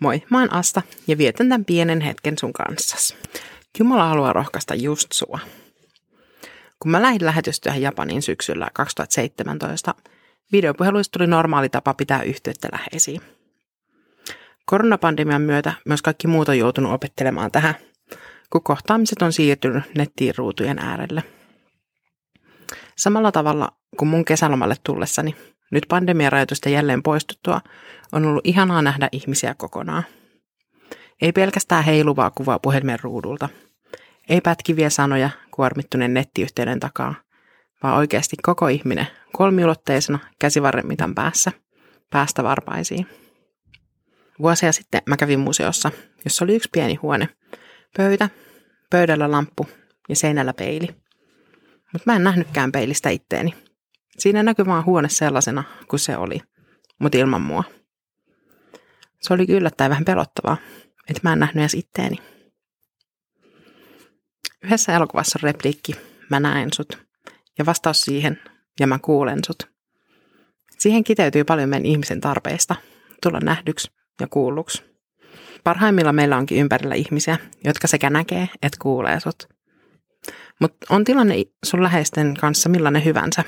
Moi, mä oon Asta ja vietän tämän pienen hetken sun kanssas. Jumala haluaa rohkaista just sua. Kun mä lähdin lähetystyöhön Japaniin syksyllä 2017, videopuheluista tuli normaali tapa pitää yhteyttä läheisiin. Koronapandemian myötä myös kaikki muut on joutunut opettelemaan tähän, kun kohtaamiset on siirtynyt nettiin ruutujen äärelle. Samalla tavalla kuin mun kesälomalle tullessani, nyt pandemiarajoitusten jälleen poistuttua, on ollut ihanaa nähdä ihmisiä kokonaan. Ei pelkästään heiluvaa kuvaa puhelimen ruudulta. Ei pätkiviä sanoja kuormittuneen nettiyhteyden takaa, vaan oikeasti koko ihminen kolmiulotteisena käsivarren mitan päässä, päästä varpaisiin. Vuosia sitten mä kävin museossa, jossa oli yksi pieni huone. Pöytä, pöydällä lamppu ja seinällä peili. Mutta mä en nähnytkään peilistä itteeni. Siinä näkyi vaan huone sellaisena kuin se oli, mutta ilman mua. Se oli yllättäen vähän pelottavaa, että mä en nähnyt edes itteeni. Yhdessä elokuvassa on repliikki, mä näen sut, ja vastaus siihen, ja mä kuulen sut. Siihen kiteytyy paljon meidän ihmisen tarpeista, tulla nähdyksi ja kuulluksi. Parhaimmilla meillä onkin ympärillä ihmisiä, jotka sekä näkee että kuulee sut. Mutta on tilanne sun läheisten kanssa millainen hyvänsä.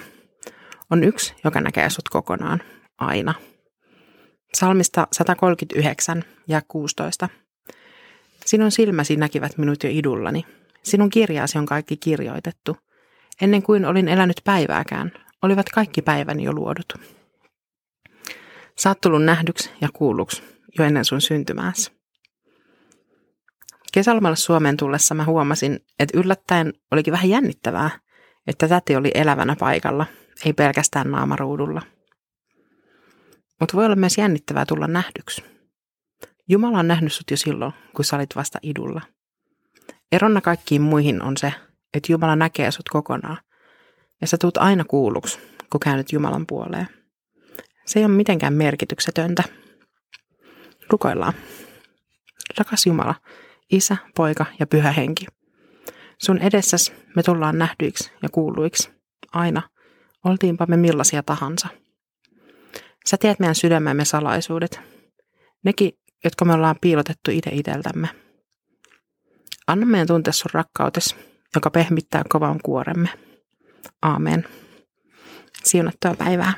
On yksi, joka näkee sut kokonaan, aina – Salmista 139 ja 16. Sinun silmäsi näkivät minut jo idullani. Sinun kirjaasi on kaikki kirjoitettu. Ennen kuin olin elänyt päivääkään, olivat kaikki päiväni jo luodut. Saat tullut nähdyksi ja kuulluksi jo ennen sun syntymääsi. Kesälomalle Suomeen tullessa mä huomasin, että yllättäen olikin vähän jännittävää, että täti oli elävänä paikalla, ei pelkästään naamaruudulla – mutta voi olla myös jännittävää tulla nähdyksi. Jumala on nähnyt sut jo silloin, kun sä olit vasta idulla. Eronna kaikkiin muihin on se, että Jumala näkee sut kokonaan. Ja sä tuut aina kuulluksi, kun käännyt Jumalan puoleen. Se ei ole mitenkään merkityksetöntä. Rukoillaan. Rakas Jumala, Isä, Poika ja Pyhä Henki. Sun edessäs me tullaan nähdyiksi ja kuulluiksi. Aina, oltiinpa me millaisia tahansa. Sä tiedät meidän sydämemme salaisuudet. Nekin, jotka me ollaan piilotettu itse iteltämme. Anna meidän tuntea sun rakkautes, joka pehmittää kovan kuoremme. Aamen. Siunattua päivää.